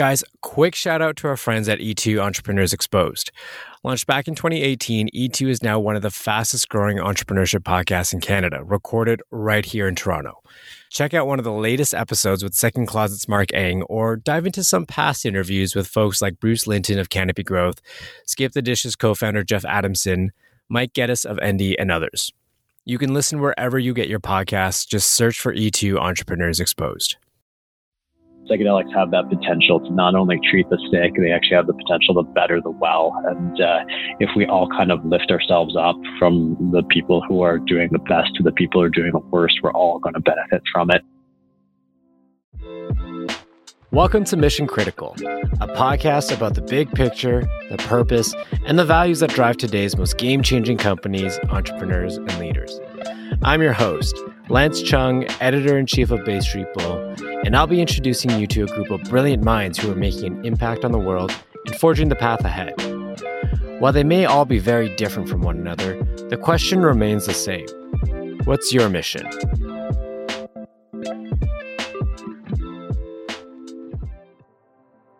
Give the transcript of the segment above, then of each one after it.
Guys, quick shout out to our friends at E2 Entrepreneurs Exposed. Launched back in 2018, E2 is now one of the fastest growing entrepreneurship podcasts in Canada, recorded right here in Toronto. Check out one of the latest episodes with Second Closet's Mark Eng, or dive into some past interviews with folks like Bruce Linton of Canopy Growth, Skip the Dishes co founder Jeff Adamson, Mike Gettis of Endy, and others. You can listen wherever you get your podcasts. Just search for E2 Entrepreneurs Exposed psychedelics have that potential to not only treat the sick, they actually have the potential to better the well. And uh, if we all kind of lift ourselves up from the people who are doing the best to the people who are doing the worst, we're all going to benefit from it. Welcome to Mission Critical, a podcast about the big picture, the purpose, and the values that drive today's most game changing companies, entrepreneurs, and leaders. I'm your host, Lance Chung, editor in chief of Bay Street Bull, and I'll be introducing you to a group of brilliant minds who are making an impact on the world and forging the path ahead. While they may all be very different from one another, the question remains the same What's your mission?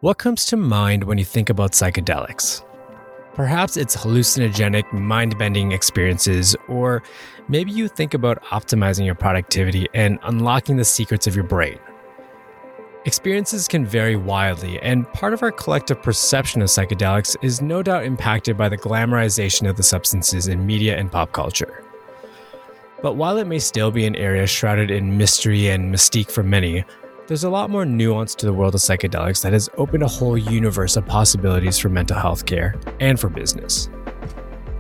What comes to mind when you think about psychedelics? Perhaps it's hallucinogenic, mind bending experiences, or maybe you think about optimizing your productivity and unlocking the secrets of your brain. Experiences can vary wildly, and part of our collective perception of psychedelics is no doubt impacted by the glamorization of the substances in media and pop culture. But while it may still be an area shrouded in mystery and mystique for many, there's a lot more nuance to the world of psychedelics that has opened a whole universe of possibilities for mental health care and for business.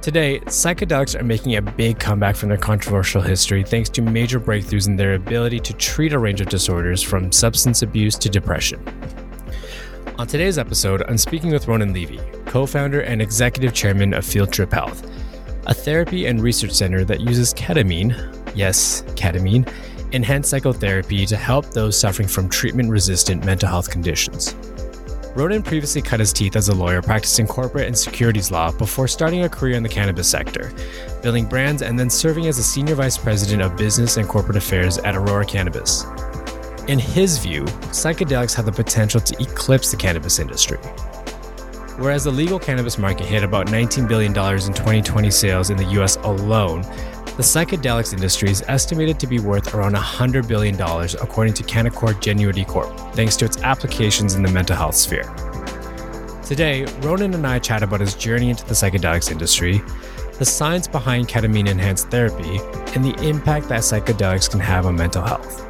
Today, psychedelics are making a big comeback from their controversial history thanks to major breakthroughs in their ability to treat a range of disorders from substance abuse to depression. On today's episode, I'm speaking with Ronan Levy, co founder and executive chairman of Field Trip Health, a therapy and research center that uses ketamine, yes, ketamine, enhanced psychotherapy to help those suffering from treatment resistant mental health conditions. Ronan previously cut his teeth as a lawyer practicing corporate and securities law before starting a career in the cannabis sector, building brands and then serving as a senior vice president of business and corporate affairs at Aurora Cannabis. In his view, psychedelics have the potential to eclipse the cannabis industry. Whereas the legal cannabis market hit about $19 billion in 2020 sales in the US alone, the psychedelics industry is estimated to be worth around $100 billion, according to Canaccord Genuity Corp, thanks to its applications in the mental health sphere. Today, Ronan and I chat about his journey into the psychedelics industry, the science behind ketamine enhanced therapy, and the impact that psychedelics can have on mental health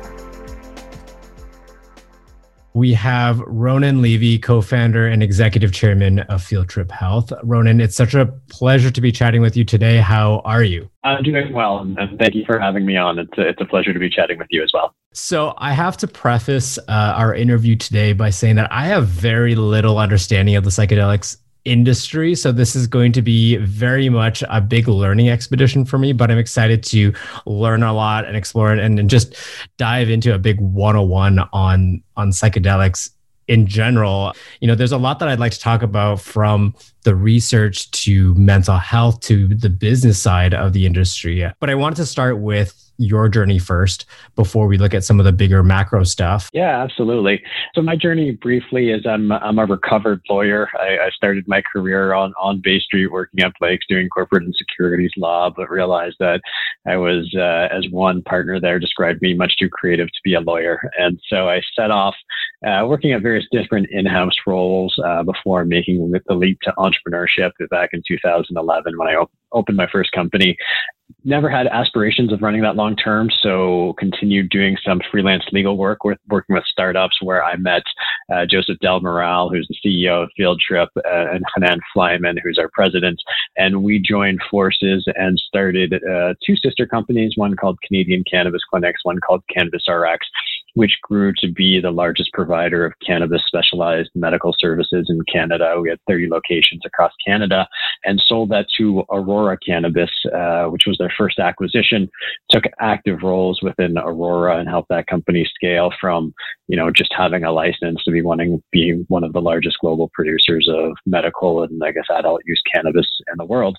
we have Ronan Levy, co founder and executive chairman of Field Trip Health. Ronan, it's such a pleasure to be chatting with you today. How are you? I'm doing well, and thank you for having me on. It's a, it's a pleasure to be chatting with you as well. So, I have to preface uh, our interview today by saying that I have very little understanding of the psychedelics industry. So this is going to be very much a big learning expedition for me, but I'm excited to learn a lot and explore it and, and just dive into a big 101 on on psychedelics in general. You know, there's a lot that I'd like to talk about from the research to mental health to the business side of the industry. But I wanted to start with your journey first before we look at some of the bigger macro stuff. Yeah, absolutely. So my journey briefly is I'm I'm a recovered lawyer. I, I started my career on on Bay Street working at Blake's doing corporate and securities law, but realized that I was uh, as one partner there described me much too creative to be a lawyer, and so I set off uh, working at various different in-house roles uh, before making the leap to entrepreneurship back in 2011 when I op- opened my first company. Never had aspirations of running that long term, so continued doing some freelance legal work with working with startups where I met uh, Joseph Del Moral, who's the CEO of Field Trip, uh, and Hannan Fleiman, who's our president, and we joined forces and started uh, two sister companies, one called Canadian Cannabis Clinics, one called CanvasRx, which grew to be the largest provider of cannabis specialized medical services in Canada. We had 30 locations across Canada and sold that to Aurora Cannabis, uh, which was their first acquisition, took active roles within Aurora and helped that company scale from, you know, just having a license to be wanting being one of the largest global producers of medical and I guess adult use cannabis in the world.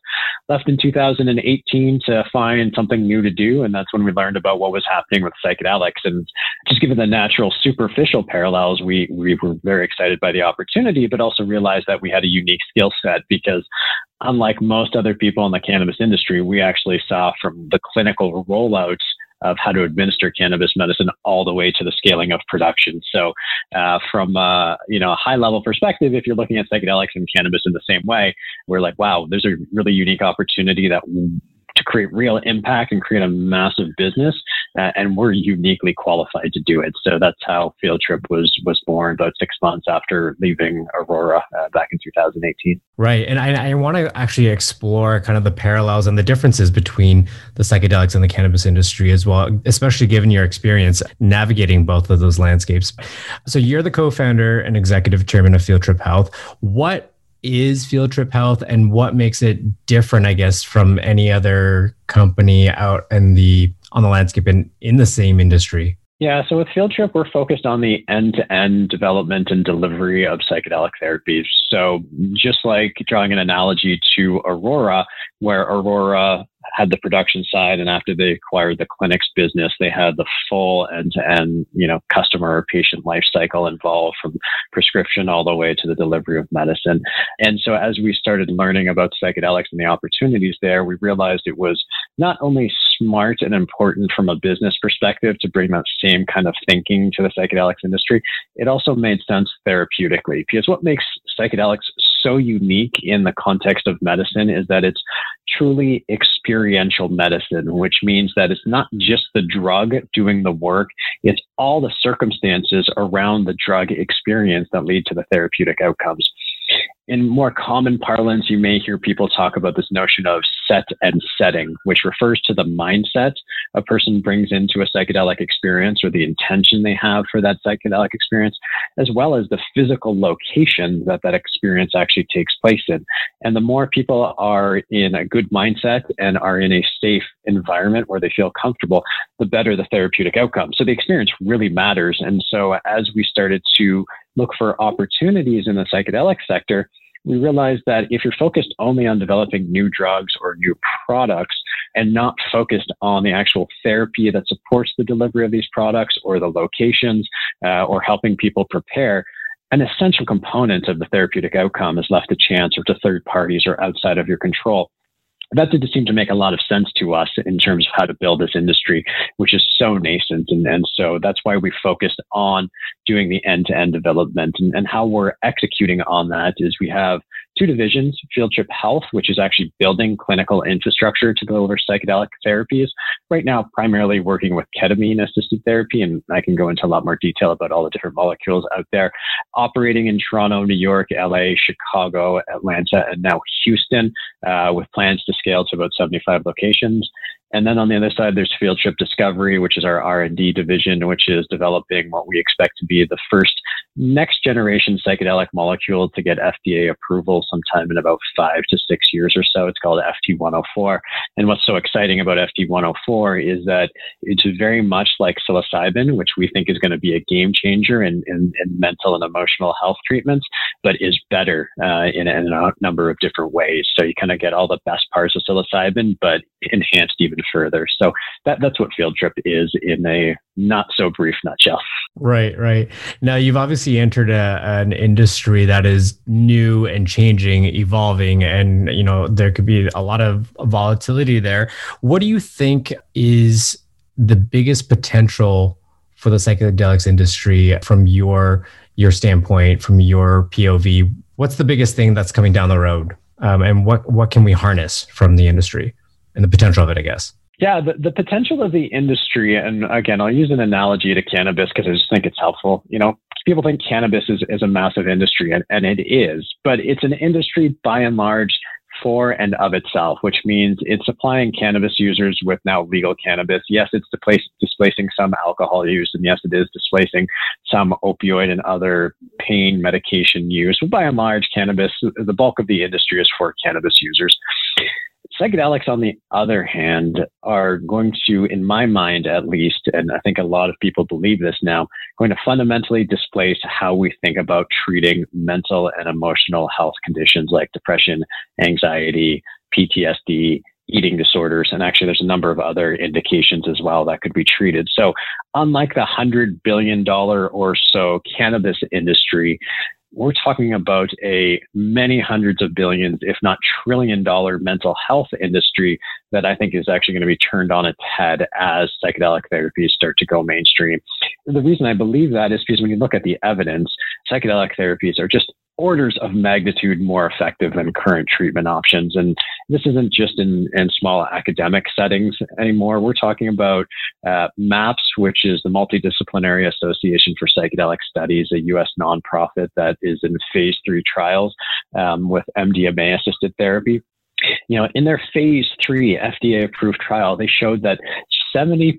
Left in 2018 to find something new to do. And that's when we learned about what was happening with psychedelics and just given the natural superficial parallels, we, we were very excited by the opportunity, but also realized that we had a unique skill set because unlike most other people in the cannabis industry, we actually saw from the clinical rollouts of how to administer cannabis medicine all the way to the scaling of production. So, uh, from uh, you know a high level perspective, if you're looking at psychedelics and cannabis in the same way, we're like, wow, there's a really unique opportunity that to create real impact and create a massive business. Uh, and we're uniquely qualified to do it. So that's how Field Trip was was born about six months after leaving Aurora uh, back in 2018. Right, and I, I want to actually explore kind of the parallels and the differences between the psychedelics and the cannabis industry as well, especially given your experience navigating both of those landscapes. So you're the co-founder and executive chairman of Field Trip Health. What is Field Trip Health and what makes it different, I guess, from any other company out in the on the landscape and in the same industry? Yeah, so with Field Trip, we're focused on the end to end development and delivery of psychedelic therapies. So, just like drawing an analogy to Aurora, where Aurora had the production side and after they acquired the clinics business they had the full end-to-end you know customer or patient life cycle involved from prescription all the way to the delivery of medicine. And so as we started learning about psychedelics and the opportunities there we realized it was not only smart and important from a business perspective to bring that same kind of thinking to the psychedelics industry it also made sense therapeutically because what makes psychedelics so unique in the context of medicine is that it's truly experiential medicine, which means that it's not just the drug doing the work, it's all the circumstances around the drug experience that lead to the therapeutic outcomes. In more common parlance, you may hear people talk about this notion of set and setting, which refers to the mindset a person brings into a psychedelic experience or the intention they have for that psychedelic experience, as well as the physical location that that experience actually takes place in. And the more people are in a good mindset and are in a safe environment where they feel comfortable, the better the therapeutic outcome. So the experience really matters. And so as we started to look for opportunities in the psychedelic sector, we realized that if you're focused only on developing new drugs or new products and not focused on the actual therapy that supports the delivery of these products or the locations uh, or helping people prepare, an essential component of the therapeutic outcome is left to chance or to third parties or outside of your control that didn't seem to make a lot of sense to us in terms of how to build this industry, which is so nascent. And, and so that's why we focused on doing the end to end development and, and how we're executing on that is we have two divisions Field Trip Health, which is actually building clinical infrastructure to deliver psychedelic therapies. Right now, primarily working with ketamine assisted therapy, and I can go into a lot more detail about all the different molecules out there. Operating in Toronto, New York, LA, Chicago, Atlanta, and now Houston, uh, with plans to scale to about 75 locations. And then on the other side, there's Field Trip Discovery, which is our R&D division, which is developing what we expect to be the first next generation psychedelic molecule to get FDA approval sometime in about five to six years or so. It's called FT104. And what's so exciting about FT104 is that it's very much like psilocybin, which we think is going to be a game changer in, in, in mental and emotional health treatments, but is better uh, in, in a number of different ways. So you kind of get all the best parts of psilocybin, but enhanced even further. So that, that's what Field Trip is in a not so brief nutshell. Right, right. Now you've obviously entered a, an industry that is new and changing, evolving, and you know there could be a lot of volatility there. What do you think is the biggest potential for the psychedelics industry from your your standpoint, from your POV? What's the biggest thing that's coming down the road, um, and what what can we harness from the industry? And the potential of it, I guess. Yeah, the, the potential of the industry, and again, I'll use an analogy to cannabis because I just think it's helpful. You know, people think cannabis is, is a massive industry, and, and it is, but it's an industry by and large for and of itself, which means it's supplying cannabis users with now legal cannabis. Yes, it's displacing some alcohol use, and yes, it is displacing some opioid and other pain medication use. But by and large, cannabis, the bulk of the industry is for cannabis users. Psychedelics, on the other hand, are going to, in my mind at least, and I think a lot of people believe this now, going to fundamentally displace how we think about treating mental and emotional health conditions like depression, anxiety, PTSD, eating disorders. And actually, there's a number of other indications as well that could be treated. So, unlike the $100 billion or so cannabis industry, we're talking about a many hundreds of billions, if not trillion dollar mental health industry that I think is actually going to be turned on its head as psychedelic therapies start to go mainstream. And the reason I believe that is because when you look at the evidence, psychedelic therapies are just orders of magnitude more effective than current treatment options. And this isn't just in, in small academic settings anymore. We're talking about uh, MAPS, which is the Multidisciplinary Association for Psychedelic Studies, a U.S. nonprofit that is in phase three trials um, with MDMA assisted therapy. You know, in their phase three FDA approved trial, they showed that 70%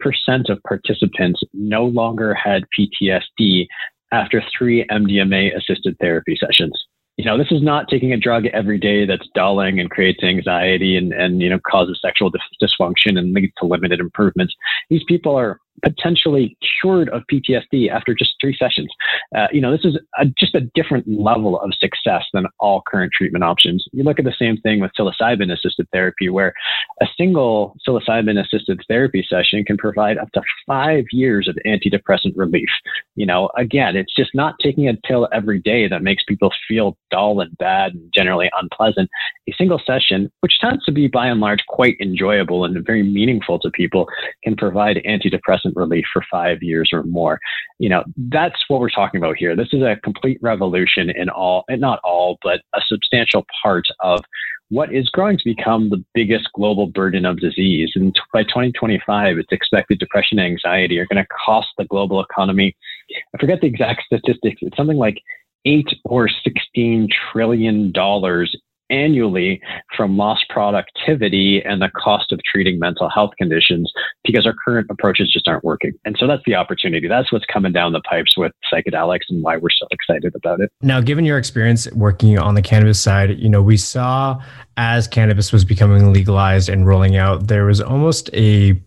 of participants no longer had PTSD after three MDMA assisted therapy sessions. You know, this is not taking a drug every day that's dulling and creates anxiety and, and you know, causes sexual dysfunction and leads to limited improvements. These people are potentially cured of PTSD after just three sessions. Uh, you know, this is a, just a different level of success than all current treatment options. You look at the same thing with psilocybin assisted therapy, where a single psilocybin assisted therapy session can provide up to five years of antidepressant relief. You know, again, it's just not taking a pill every day that makes people feel dull and bad and generally unpleasant. A single session, which tends to be by and large quite enjoyable and very meaningful to people, can provide antidepressant relief for five years or more. You know, that's what we're talking about here. This is a complete revolution in all, and not all, but a substantial part of what is growing to become the biggest global burden of disease. And by 2025, it's expected depression and anxiety are going to cost the global economy. I forget the exact statistics. It's something like eight or 16 trillion dollars annually from lost productivity and the cost of treating mental health conditions because our current approaches just aren't working. And so that's the opportunity. That's what's coming down the pipes with psychedelics and why we're so excited about it. Now, given your experience working on the cannabis side, you know, we saw as cannabis was becoming legalized and rolling out, there was almost a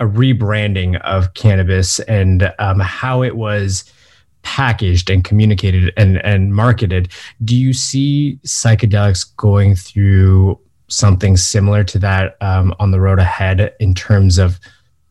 a rebranding of cannabis and um, how it was packaged and communicated and, and marketed. Do you see psychedelics going through something similar to that um, on the road ahead in terms of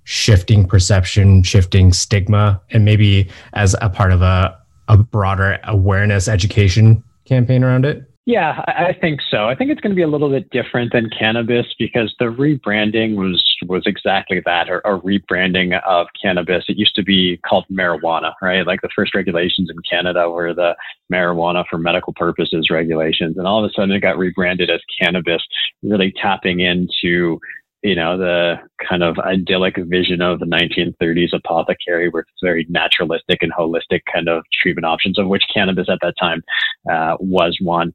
shifting perception, shifting stigma, and maybe as a part of a, a broader awareness education campaign around it? Yeah, I think so. I think it's going to be a little bit different than cannabis because the rebranding was was exactly that, a rebranding of cannabis. It used to be called marijuana, right? Like the first regulations in Canada were the marijuana for medical purposes regulations, and all of a sudden it got rebranded as cannabis, really tapping into you know, the kind of idyllic vision of the 1930s apothecary, it's very naturalistic and holistic kind of treatment options, of which cannabis at that time uh, was one.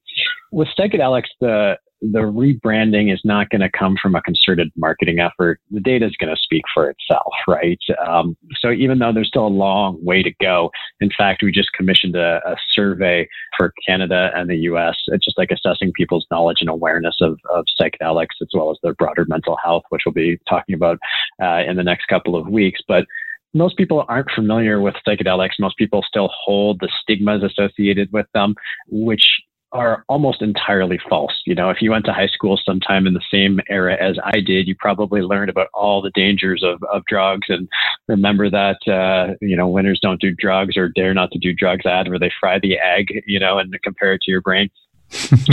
With psychedelics, the the rebranding is not going to come from a concerted marketing effort. The data is going to speak for itself, right? Um, so even though there's still a long way to go, in fact, we just commissioned a, a survey for Canada and the U.S. It's just like assessing people's knowledge and awareness of, of psychedelics as well as their broader mental health, which we'll be talking about uh, in the next couple of weeks. But most people aren't familiar with psychedelics. Most people still hold the stigmas associated with them, which are almost entirely false. You know, if you went to high school sometime in the same era as I did, you probably learned about all the dangers of, of drugs and remember that, uh, you know, winners don't do drugs or dare not to do drugs ad where they fry the egg, you know, and compare it to your brain.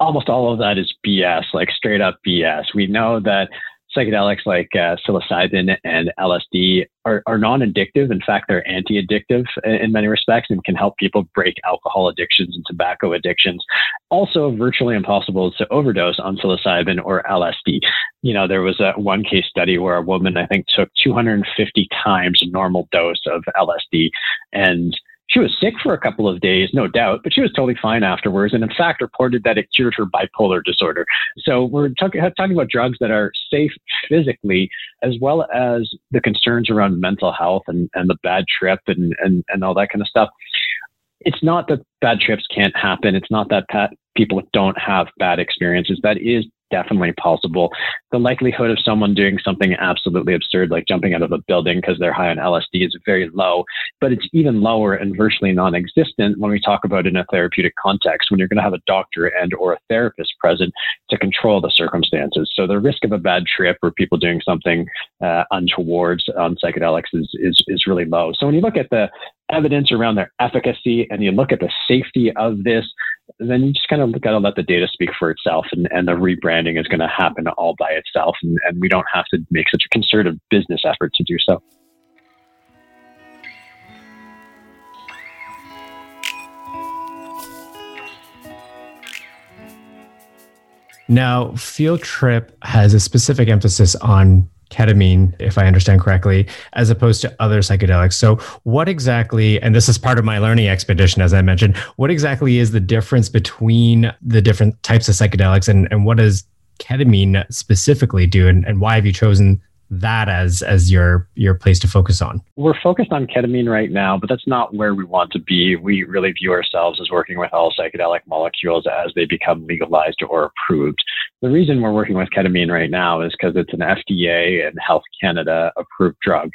almost all of that is BS, like straight up BS. We know that psychedelics like uh, psilocybin and LSD are, are non-addictive. In fact, they're anti-addictive in many respects and can help people break alcohol addictions and tobacco addictions. Also, virtually impossible to overdose on psilocybin or LSD. You know, there was a one case study where a woman, I think, took 250 times a normal dose of LSD and she was sick for a couple of days, no doubt, but she was totally fine afterwards. And in fact, reported that it cured her bipolar disorder. So we're talk- talking about drugs that are safe physically, as well as the concerns around mental health and, and the bad trip and, and, and all that kind of stuff. It's not that bad trips can't happen. It's not that pat- people don't have bad experiences. That is definitely possible. The likelihood of someone doing something absolutely absurd, like jumping out of a building because they're high on LSD, is very low, but it's even lower and virtually non-existent when we talk about in a therapeutic context, when you're going to have a doctor and or a therapist present to control the circumstances. So the risk of a bad trip or people doing something uh, untowards on psychedelics is, is, is really low. So when you look at the evidence around their efficacy and you look at the safety of this, then you just kind of got to let the data speak for itself and, and the rebranding is going to happen all by itself. And, and we don't have to make such a concerted business effort to do so. Now, Field Trip has a specific emphasis on ketamine, if I understand correctly, as opposed to other psychedelics. So, what exactly, and this is part of my learning expedition, as I mentioned, what exactly is the difference between the different types of psychedelics and, and what does ketamine specifically do? And, and why have you chosen that as as your your place to focus on? We're focused on ketamine right now, but that's not where we want to be. We really view ourselves as working with all psychedelic molecules as they become legalized or approved. The reason we're working with ketamine right now is because it's an FDA and Health Canada approved drug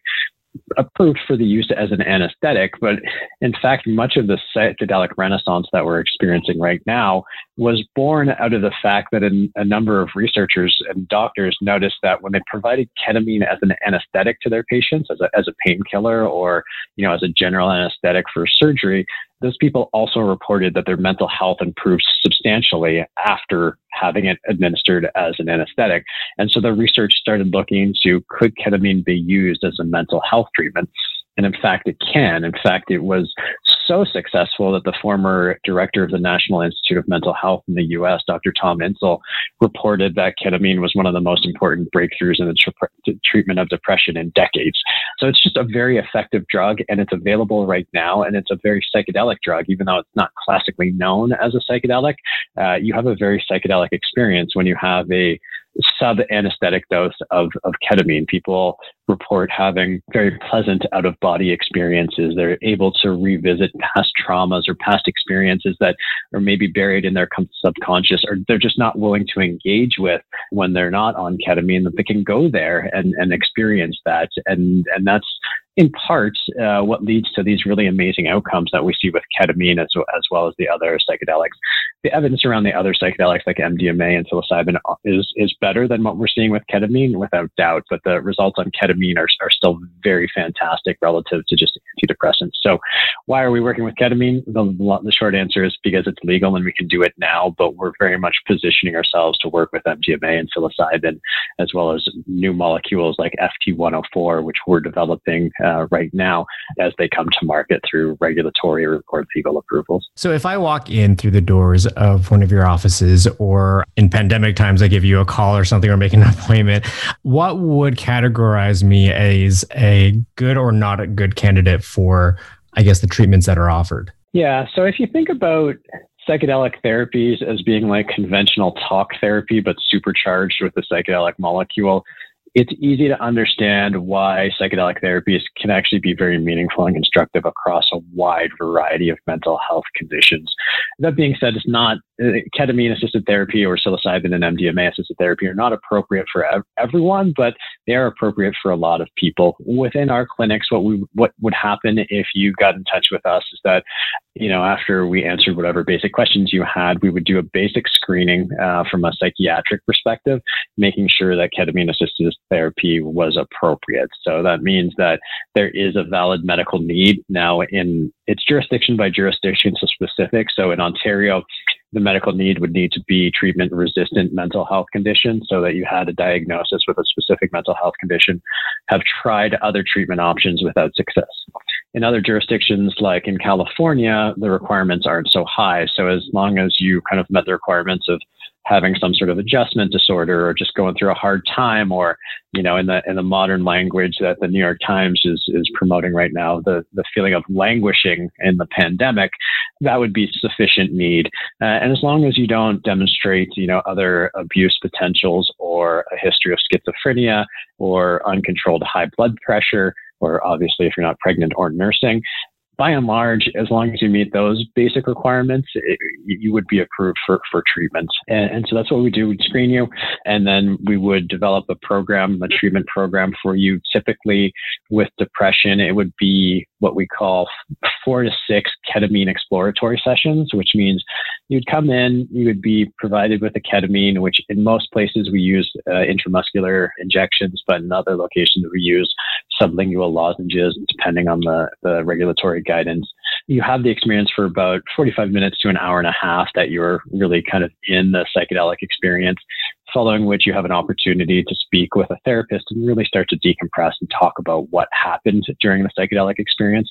approved for the use as an anesthetic, but in fact, much of the psychedelic renaissance that we're experiencing right now was born out of the fact that a, a number of researchers and doctors noticed that when they provided ketamine as an anesthetic to their patients, as a, as a painkiller or you know as a general anesthetic for surgery, those people also reported that their mental health improved substantially after having it administered as an anesthetic. And so the research started looking into could ketamine be used as a mental health treatment? And in fact, it can. In fact, it was so successful that the former director of the National Institute of Mental Health in the US, Dr. Tom Insel, reported that ketamine was one of the most important breakthroughs in the tr- treatment of depression in decades. So it's just a very effective drug and it's available right now. And it's a very psychedelic drug, even though it's not classically known as a psychedelic. Uh, you have a very psychedelic experience when you have a sub anesthetic dose of, of ketamine. People report having very pleasant out of body experiences. They're able to revisit past traumas or past experiences that are maybe buried in their subconscious or they're just not willing to engage with when they're not on ketamine, that they can go there and, and experience that. And, and that's in part uh, what leads to these really amazing outcomes that we see with ketamine as, as well as the other psychedelics. The evidence around the other psychedelics like MDMA and psilocybin is, is better than what we're seeing with ketamine, without doubt, but the results on ketamine are, are still very fantastic relative to just antidepressants. So, why are we working with ketamine? The, the short answer is because it's legal and we can do it now, but we're very much positioning ourselves to work with MDMA and psilocybin, as well as new molecules like FT104, which we're developing uh, Uh, right now as they come to market through regulatory or, legal approvals. So, if I walk in through the doors of one of your offices, or in pandemic times, I give you a call or something or make an appointment, what would categorize me as a good or not a good candidate for, I guess, the treatments that are offered? Yeah. So, if you think about psychedelic therapies as being like conventional talk therapy, but supercharged with the psychedelic molecule, it's easy to understand why psychedelic therapies can actually be very meaningful and constructive across a wide variety of mental health conditions. That being said, it's not ketamine assisted therapy or psilocybin and MDMA assisted therapy are not appropriate for ev- everyone, but they are appropriate for a lot of people. Within our clinics, what we what would happen if you got in touch with us is that you know, after we answered whatever basic questions you had, we would do a basic screening uh, from a psychiatric perspective, making sure that ketamine assisted therapy was appropriate. So that means that there is a valid medical need. Now, in it's jurisdiction by jurisdiction, so specific. So in Ontario, the medical need would need to be treatment resistant mental health condition so that you had a diagnosis with a specific mental health condition, have tried other treatment options without success. In other jurisdictions, like in California, the requirements aren't so high. So as long as you kind of met the requirements of having some sort of adjustment disorder or just going through a hard time or you know in the in the modern language that the New York Times is is promoting right now the the feeling of languishing in the pandemic that would be sufficient need. Uh, and as long as you don't demonstrate you know other abuse potentials or a history of schizophrenia or uncontrolled high blood pressure or obviously if you're not pregnant or nursing by and large, as long as you meet those basic requirements, it, you would be approved for, for treatment. And, and so that's what we do. We'd screen you, and then we would develop a program, a treatment program for you. Typically, with depression, it would be what we call four to six ketamine exploratory sessions, which means you'd come in, you would be provided with a ketamine, which in most places we use uh, intramuscular injections, but in other locations we use sublingual lozenges, depending on the, the regulatory guidance. You have the experience for about 45 minutes to an hour and a half that you're really kind of in the psychedelic experience following which you have an opportunity to speak with a therapist and really start to decompress and talk about what happened during the psychedelic experience.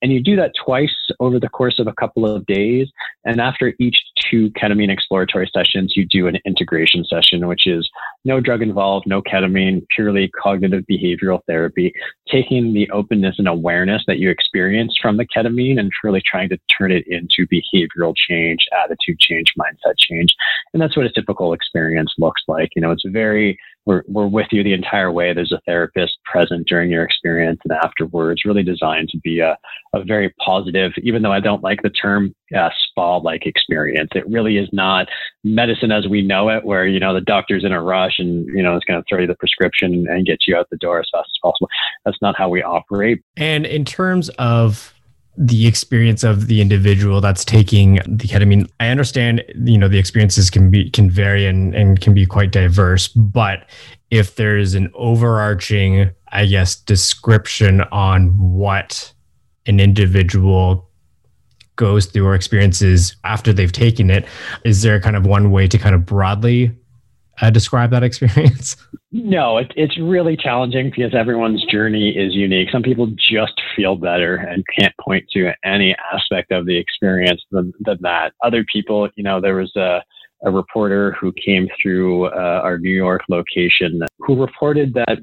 And you do that twice over the course of a couple of days. And after each two ketamine exploratory sessions, you do an integration session, which is no drug involved, no ketamine, purely cognitive behavioral therapy, taking the openness and awareness that you experienced from the ketamine and truly trying to turn it into behavioral change, attitude change, mindset change. And that's what a typical experience looks like. You know, it's very, we're, we're with you the entire way. There's a therapist present during your experience and afterwards, really designed to be a, a very positive, even though I don't like the term uh, spa like experience. It really is not medicine as we know it, where, you know, the doctor's in a rush and, you know, is going to throw you the prescription and get you out the door as fast as possible. That's not how we operate. And in terms of the experience of the individual that's taking the ketamine. I understand, you know, the experiences can be can vary and, and can be quite diverse, but if there's an overarching, I guess, description on what an individual goes through or experiences after they've taken it, is there kind of one way to kind of broadly uh, describe that experience? No, it, it's really challenging because everyone's journey is unique. Some people just feel better and can't point to any aspect of the experience than, than that. Other people, you know, there was a, a reporter who came through uh, our New York location who reported that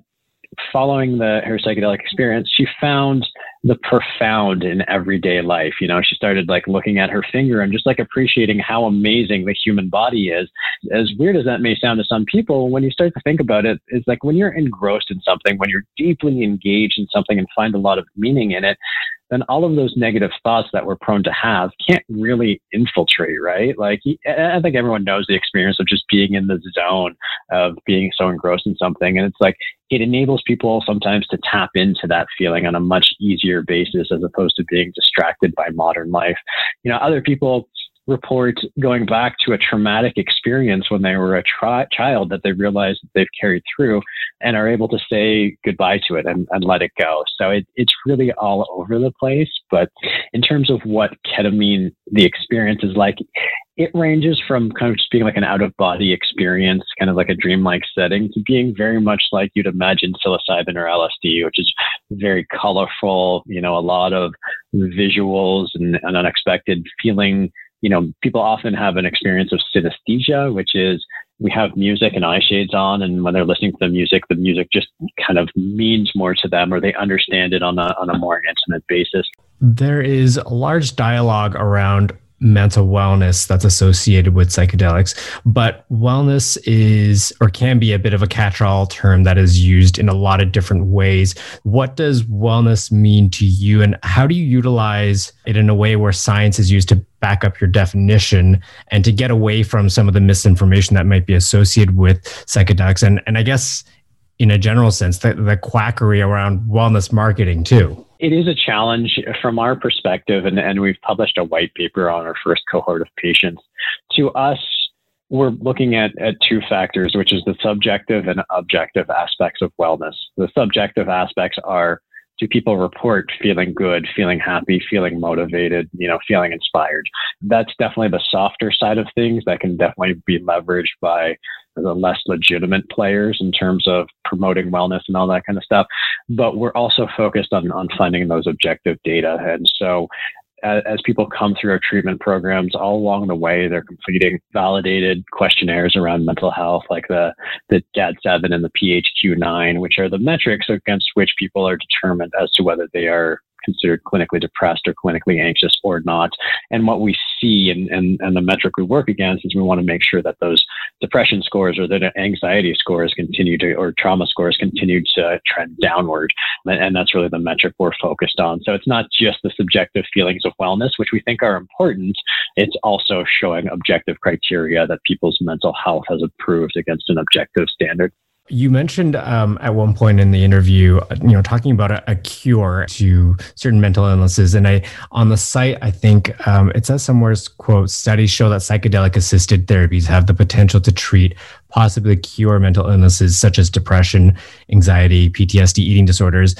following the her psychedelic experience, she found the profound in everyday life. You know, she started like looking at her finger and just like appreciating how amazing the human body is. As weird as that may sound to some people, when you start to think about it, it's like when you're engrossed in something, when you're deeply engaged in something and find a lot of meaning in it, then all of those negative thoughts that we're prone to have can't really infiltrate, right? Like, I think everyone knows the experience of just being in the zone of being so engrossed in something. And it's like, it enables people sometimes to tap into that feeling on a much easier basis as opposed to being distracted by modern life. You know, other people, report going back to a traumatic experience when they were a tri- child that they realize they've carried through and are able to say goodbye to it and, and let it go. So it, it's really all over the place. But in terms of what ketamine, the experience is like, it ranges from kind of just being like an out of body experience, kind of like a dreamlike setting, to being very much like you'd imagine psilocybin or LSD, which is very colorful, you know, a lot of visuals and, and unexpected feeling you know, people often have an experience of synesthesia, which is we have music and eye shades on, and when they're listening to the music, the music just kind of means more to them, or they understand it on a on a more intimate basis. There is a large dialogue around mental wellness that's associated with psychedelics. But wellness is or can be a bit of a catch all term that is used in a lot of different ways. What does wellness mean to you, and how do you utilize it in a way where science is used to back up your definition and to get away from some of the misinformation that might be associated with psychedelics? And, and I guess in a general sense, the, the quackery around wellness marketing too. It is a challenge from our perspective, and, and we've published a white paper on our first cohort of patients. To us, we're looking at, at two factors, which is the subjective and objective aspects of wellness. The subjective aspects are do people report feeling good, feeling happy, feeling motivated, you know, feeling inspired? That's definitely the softer side of things that can definitely be leveraged by the less legitimate players in terms of promoting wellness and all that kind of stuff. But we're also focused on, on finding those objective data. And so as, people come through our treatment programs, all along the way, they're completing validated questionnaires around mental health, like the, the GAD7 and the PHQ9, which are the metrics against which people are determined as to whether they are considered clinically depressed or clinically anxious or not. And what we see and, and, and the metric we work against is we want to make sure that those depression scores or the anxiety scores continue to, or trauma scores continue to trend downward. And that's really the metric we're focused on. So it's not just the subjective feelings of wellness, which we think are important. It's also showing objective criteria that people's mental health has improved against an objective standard. You mentioned um, at one point in the interview, you know, talking about a, a, cure to certain mental illnesses, and I on the site, I think um, it says somewhere, quote, studies show that psychedelic assisted therapies have the potential to treat, possibly cure mental illnesses such as depression, anxiety, PTSD, eating disorders.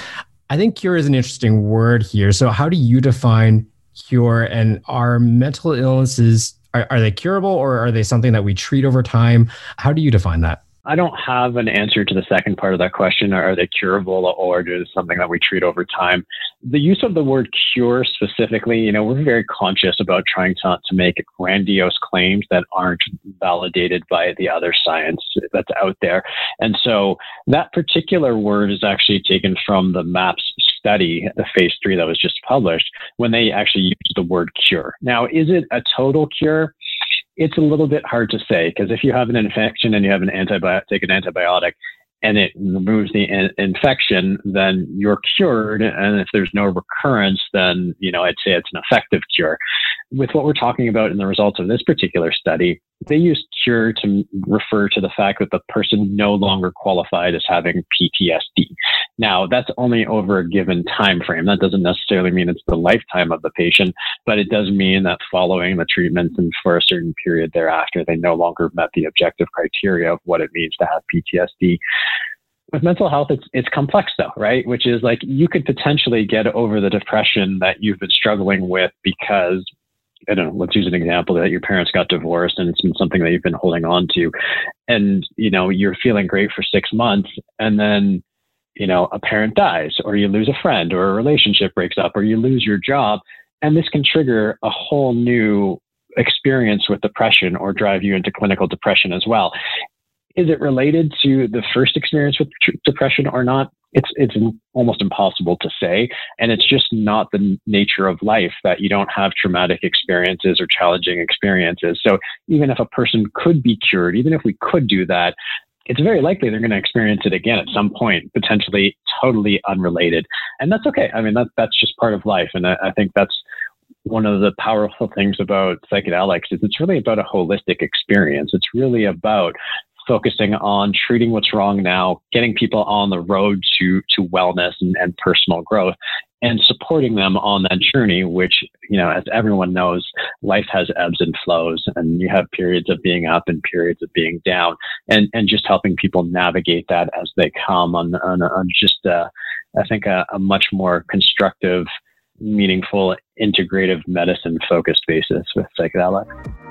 I think cure is an interesting word here. So, how do you define cure, and are mental illnesses are, are they curable, or are they something that we treat over time? How do you define that? I don't have an answer to the second part of that question. Are they curable or is something that we treat over time? The use of the word cure specifically, you know, we're very conscious about trying to, to make grandiose claims that aren't validated by the other science that's out there. And so that particular word is actually taken from the MAPS study, the phase three that was just published, when they actually used the word cure. Now, is it a total cure? It's a little bit hard to say because if you have an infection and you have an antibiotic, take an antibiotic, and it removes the in- infection, then you're cured. And if there's no recurrence, then you know I'd say it's an effective cure. With what we're talking about in the results of this particular study, they used cure to refer to the fact that the person no longer qualified as having PTSD. Now, that's only over a given time frame. That doesn't necessarily mean it's the lifetime of the patient, but it does mean that following the treatment and for a certain period thereafter, they no longer met the objective criteria of what it means to have PTSD with mental health, it's it's complex though, right? Which is like you could potentially get over the depression that you've been struggling with because I don't know, let's use an example that your parents got divorced and it's been something that you've been holding on to. And, you know, you're feeling great for six months and then, you know, a parent dies or you lose a friend or a relationship breaks up or you lose your job. And this can trigger a whole new experience with depression or drive you into clinical depression as well. Is it related to the first experience with depression or not? It's it's almost impossible to say, and it's just not the nature of life that you don't have traumatic experiences or challenging experiences. So even if a person could be cured, even if we could do that, it's very likely they're going to experience it again at some point, potentially totally unrelated, and that's okay. I mean, that that's just part of life, and I, I think that's one of the powerful things about psychedelics is it's really about a holistic experience. It's really about focusing on treating what's wrong now, getting people on the road to to wellness and, and personal growth, and supporting them on that journey. Which you know, as everyone knows, life has ebbs and flows, and you have periods of being up and periods of being down, and and just helping people navigate that as they come on on, on just uh, I think a, a much more constructive, meaningful, integrative medicine focused basis with psychedelics.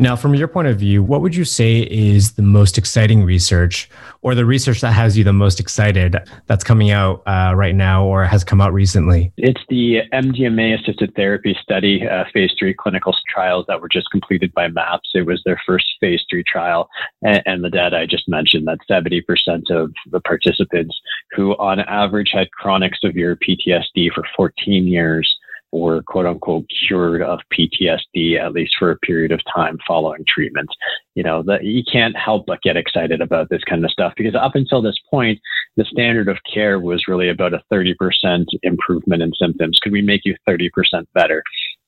Now, from your point of view, what would you say is the most exciting research or the research that has you the most excited that's coming out uh, right now or has come out recently? It's the MDMA assisted therapy study, uh, phase three clinical trials that were just completed by MAPS. It was their first phase three trial. And, and the data I just mentioned that 70% of the participants who, on average, had chronic severe PTSD for 14 years were quote unquote cured of PTSD, at least for a period of time following treatment. You know, that you can't help but get excited about this kind of stuff because up until this point, the standard of care was really about a 30% improvement in symptoms. Could we make you 30% better?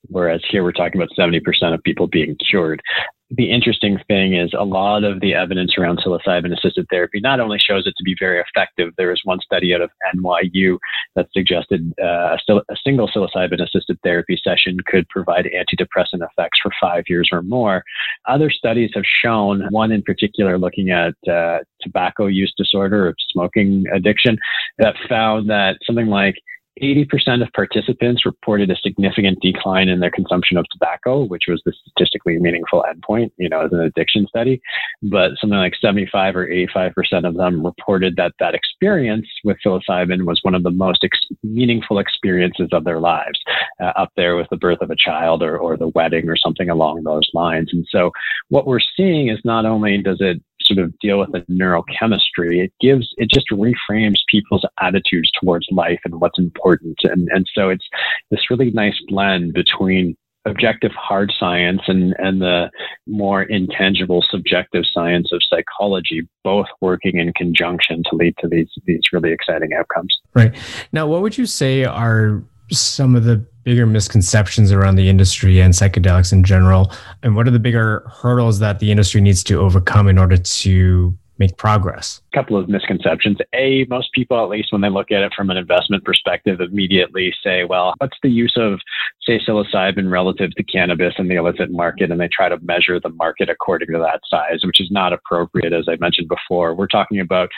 Whereas here we're talking about 70% of people being cured the interesting thing is a lot of the evidence around psilocybin assisted therapy not only shows it to be very effective, there was one study out of NYU that suggested uh, a, a, single psilocybin assisted therapy session could provide antidepressant effects for five years or more. Other studies have shown, one in particular looking at uh, tobacco use disorder or smoking addiction, that found that something like 80% of participants reported a significant decline in their consumption of tobacco, which was the statistically meaningful endpoint, you know, as an addiction study. But something like 75 or 85% of them reported that that experience with psilocybin was one of the most ex- meaningful experiences of their lives, uh, up there with the birth of a child or, or the wedding or something along those lines. And so what we're seeing is not only does it sort of deal with the neurochemistry, it gives, it just reframes people's attitudes towards life and what's important. And, and so it's this really nice blend between objective hard science and, and the more intangible subjective science of psychology, both working in conjunction to lead to these, these really exciting outcomes. Right. Now, what would you say are some of the bigger misconceptions around the industry and psychedelics in general? And what are the bigger hurdles that the industry needs to overcome in order to make progress? A couple of misconceptions. A, most people, at least when they look at it from an investment perspective, immediately say, well, what's the use of, say, psilocybin relative to cannabis in the illicit market? And they try to measure the market according to that size, which is not appropriate, as I mentioned before. We're talking about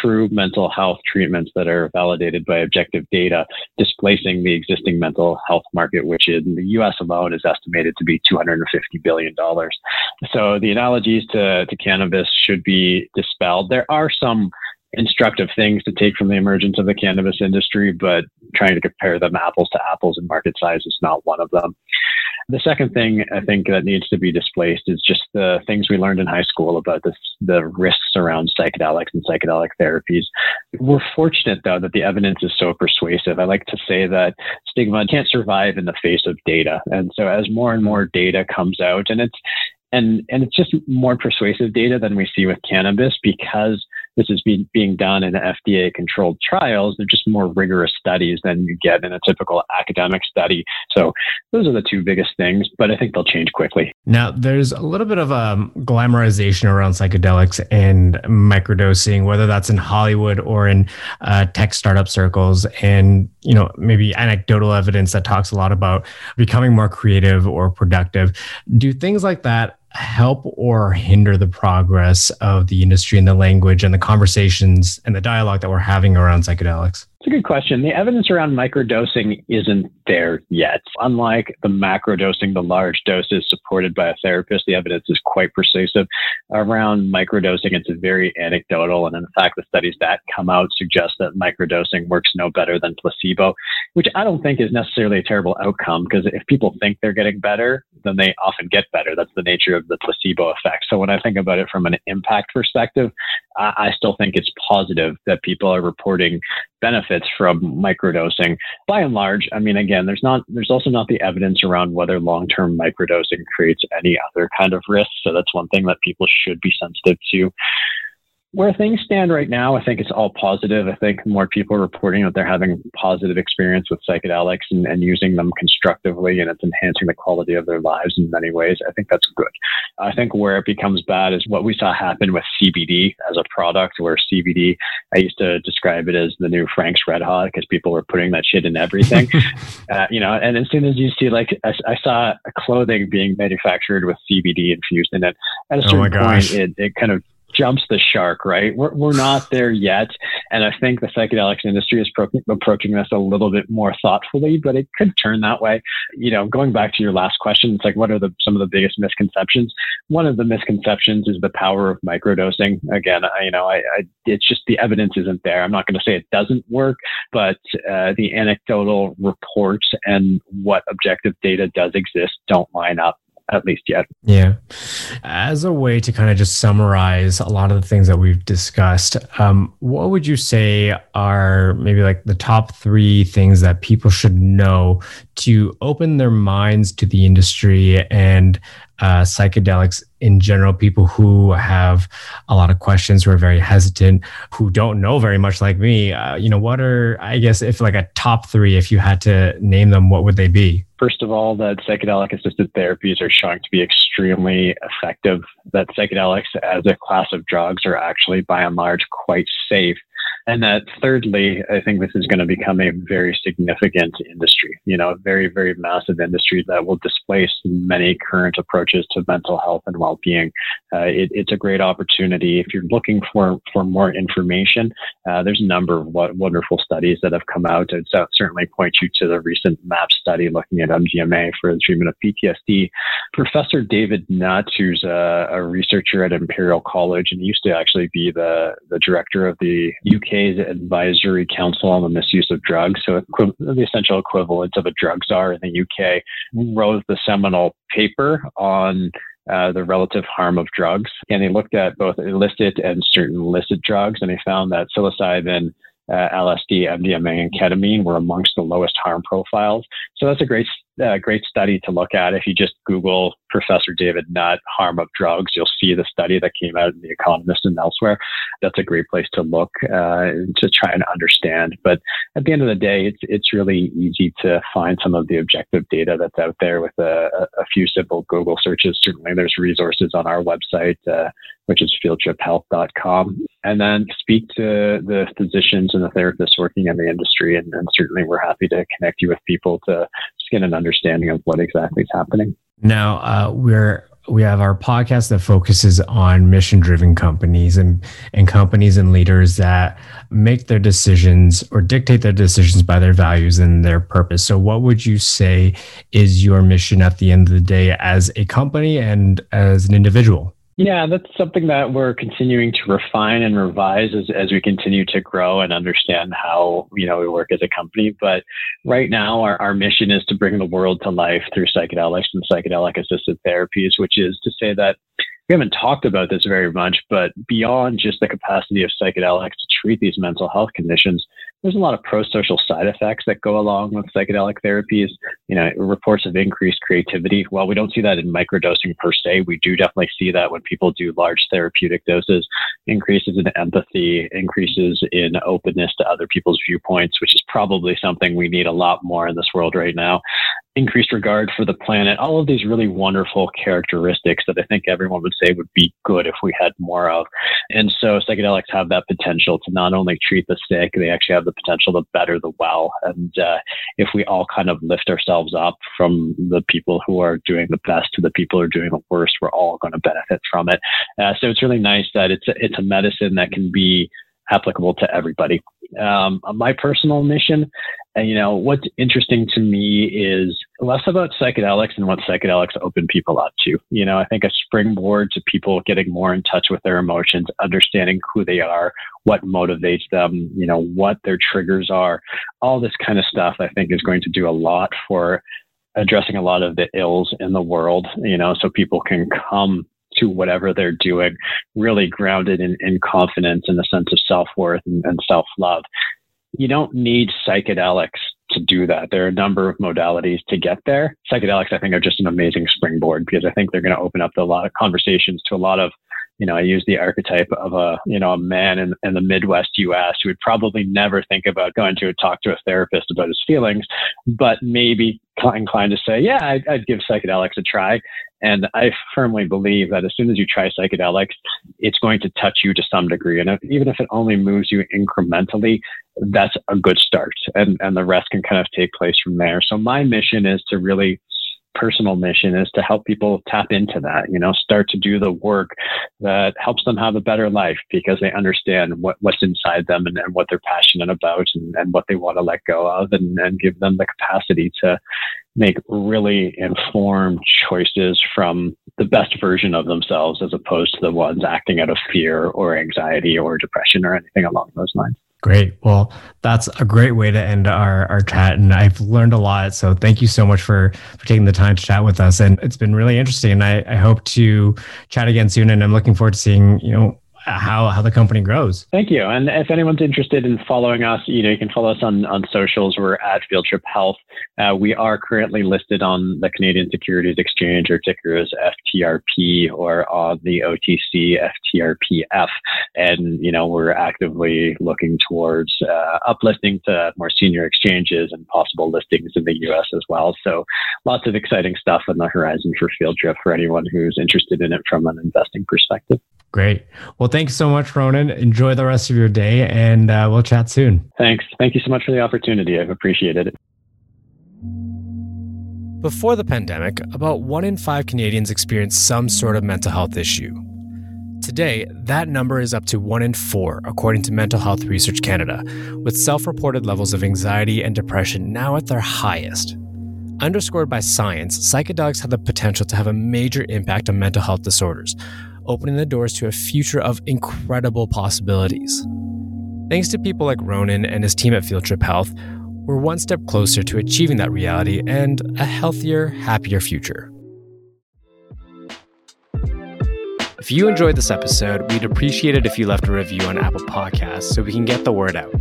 true mental health treatments that are validated by objective data, displacing the existing mental health market, which in the US alone is estimated to be $250 billion. So the analogies to, to cannabis should be dispelled. There are some instructive things to take from the emergence of the cannabis industry, but trying to compare them apples to apples in market size is not one of them. The second thing I think that needs to be displaced is just the things we learned in high school about this, the risks around psychedelics and psychedelic therapies. We're fortunate though that the evidence is so persuasive. I like to say that stigma can't survive in the face of data. And so as more and more data comes out and it's, and and it's just more persuasive data than we see with cannabis because this is being being done in FDA controlled trials. They're just more rigorous studies than you get in a typical academic study. So those are the two biggest things, but I think they'll change quickly. Now, there's a little bit of a um, glamorization around psychedelics and microdosing, whether that's in Hollywood or in uh, tech startup circles, and you know maybe anecdotal evidence that talks a lot about becoming more creative or productive. Do things like that help or hinder the progress of the industry and the language and the conversations and the dialogue that we're having around psychedelics? It's a good question. The evidence around microdosing isn't there yet. Unlike the macrodosing, the large doses supported by a therapist, the evidence is quite persuasive. Around microdosing, it's very anecdotal. And in fact, the studies that come out suggest that microdosing works no better than placebo, which I don't think is necessarily a terrible outcome because if people think they're getting better, then they often get better. That's the nature of the placebo effect. So when I think about it from an impact perspective, I, I still think it's positive that people are reporting benefits from microdosing. By and large, I mean, again, there's not, there's also not the evidence around whether long-term microdosing creates any other kind of risk. So that's one thing that people should be sensitive to where things stand right now, I think it's all positive. I think more people are reporting that they're having positive experience with psychedelics and, and, using them constructively, and it's enhancing the quality of their lives in many ways. I think that's good. I think where it becomes bad is what we saw happen with CBD as a product, where CBD, I used to describe it as the new Frank's Red Hot because people were putting that shit in everything. uh, you know, and as soon as you see, like, I, I, saw clothing being manufactured with CBD infused in it, at a oh certain oh point, it, it kind of jumps the shark, right? We're, we're not there yet. And I think the psychedelics industry is pro- approaching this a little bit more thoughtfully, but it could turn that way. You know, going back to your last question, it's like, what are the, some of the biggest misconceptions? One of the misconceptions is the power of microdosing. Again, I, you know, I, I, it's just the evidence isn't there. I'm not going to say it doesn't work, but uh, the anecdotal reports and what objective data does exist don't line up at least yet. Yeah. As a way to kind of just summarize a lot of the things that we've discussed, um, what would you say are maybe like the top three things that people should know to open their minds to the industry and uh, psychedelics in general, people who have a lot of questions, who are very hesitant, who don't know very much like me, uh, you know, what are, I guess, if like a top three, if you had to name them, what would they be? First of all, that psychedelic assisted therapies are showing to be extremely effective, that psychedelics as a class of drugs are actually by and large quite safe and that thirdly, I think this is going to become a very significant industry, you know, a very, very massive industry that will displace many current approaches to mental health and well-being. Uh, it, it's a great opportunity. If you're looking for, for more information, uh, there's a number of wonderful studies that have come out. I'd certainly point you to the recent MAPS study looking at MDMA for the treatment of PTSD. Professor David Nutt, who's a, a researcher at Imperial College and used to actually be the, the director of the UK's Advisory Council on the Misuse of Drugs, so the essential equivalent of a drug czar in the UK, wrote the seminal paper on uh, the relative harm of drugs. And they looked at both illicit and certain illicit drugs, and they found that psilocybin uh, LSD, MDMA, and ketamine were amongst the lowest harm profiles. So that's a great, uh, great study to look at. If you just Google Professor David Nutt, harm of drugs, you'll see the study that came out in The Economist and elsewhere. That's a great place to look uh, to try and understand. But at the end of the day, it's it's really easy to find some of the objective data that's out there with a, a few simple Google searches. Certainly, there's resources on our website, uh, which is fieldtriphealth.com, and then speak to the physicians and the therapists working in the industry. And, and certainly, we're happy to connect you with people to get an understanding of what exactly is happening. Now, uh, we're we have our podcast that focuses on mission driven companies and, and companies and leaders that make their decisions or dictate their decisions by their values and their purpose. So, what would you say is your mission at the end of the day as a company and as an individual? Yeah, that's something that we're continuing to refine and revise as, as we continue to grow and understand how, you know, we work as a company. But right now, our, our mission is to bring the world to life through psychedelics and psychedelic assisted therapies, which is to say that we haven't talked about this very much, but beyond just the capacity of psychedelics to treat these mental health conditions, there's a lot of pro-social side effects that go along with psychedelic therapies. You know, reports of increased creativity. While we don't see that in microdosing per se, we do definitely see that when people do large therapeutic doses, increases in empathy, increases in openness to other people's viewpoints, which is probably something we need a lot more in this world right now increased regard for the planet, all of these really wonderful characteristics that I think everyone would say would be good if we had more of. And so psychedelics have that potential to not only treat the sick, they actually have the potential to better the well. And uh, if we all kind of lift ourselves up from the people who are doing the best to the people who are doing the worst, we're all going to benefit from it. Uh, so it's really nice that it's a, it's a medicine that can be applicable to everybody. Um, my personal mission, and you know, what's interesting to me is less about psychedelics and what psychedelics open people up to. You know, I think a springboard to people getting more in touch with their emotions, understanding who they are, what motivates them, you know, what their triggers are, all this kind of stuff. I think is going to do a lot for addressing a lot of the ills in the world. You know, so people can come to whatever they're doing, really grounded in, in confidence and a sense of self worth and, and self love. You don't need psychedelics to do that. There are a number of modalities to get there. Psychedelics, I think, are just an amazing springboard because I think they're going to open up a lot of conversations to a lot of you know, I use the archetype of a, you know, a man in, in the Midwest US who would probably never think about going to a, talk to a therapist about his feelings, but maybe inclined to say, yeah, I'd, I'd give psychedelics a try. And I firmly believe that as soon as you try psychedelics, it's going to touch you to some degree. And if, even if it only moves you incrementally, that's a good start. And, and the rest can kind of take place from there. So my mission is to really personal mission is to help people tap into that, you know, start to do the work that helps them have a better life because they understand what, what's inside them and, and what they're passionate about and, and what they want to let go of and, and give them the capacity to make really informed choices from the best version of themselves as opposed to the ones acting out of fear or anxiety or depression or anything along those lines. Great. Well, that's a great way to end our, our chat. And I've learned a lot. So thank you so much for, for taking the time to chat with us. And it's been really interesting. And I, I hope to chat again soon. And I'm looking forward to seeing, you know, how how the company grows. Thank you. And if anyone's interested in following us, you know, you can follow us on on socials. We're at Field Trip Health. Uh, we are currently listed on the Canadian Securities Exchange, or ticker is FTRP, or on the OTC FTRPF. And you know, we're actively looking towards uh, uplisting to more senior exchanges and possible listings in the U.S. as well. So, lots of exciting stuff on the horizon for Field Trip for anyone who's interested in it from an investing perspective. Great. Well, thanks so much, Ronan. Enjoy the rest of your day, and uh, we'll chat soon. Thanks. Thank you so much for the opportunity. I've appreciated it. Before the pandemic, about one in five Canadians experienced some sort of mental health issue. Today, that number is up to one in four, according to Mental Health Research Canada, with self reported levels of anxiety and depression now at their highest. Underscored by science, psychedelics have the potential to have a major impact on mental health disorders, opening the doors to a future of incredible possibilities. Thanks to people like Ronan and his team at Field Trip Health, we're one step closer to achieving that reality and a healthier, happier future. If you enjoyed this episode, we'd appreciate it if you left a review on Apple Podcasts so we can get the word out.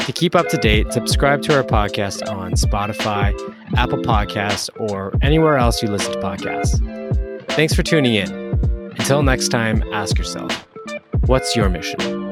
To keep up to date, subscribe to our podcast on Spotify, Apple Podcasts, or anywhere else you listen to podcasts. Thanks for tuning in. Until next time, ask yourself what's your mission?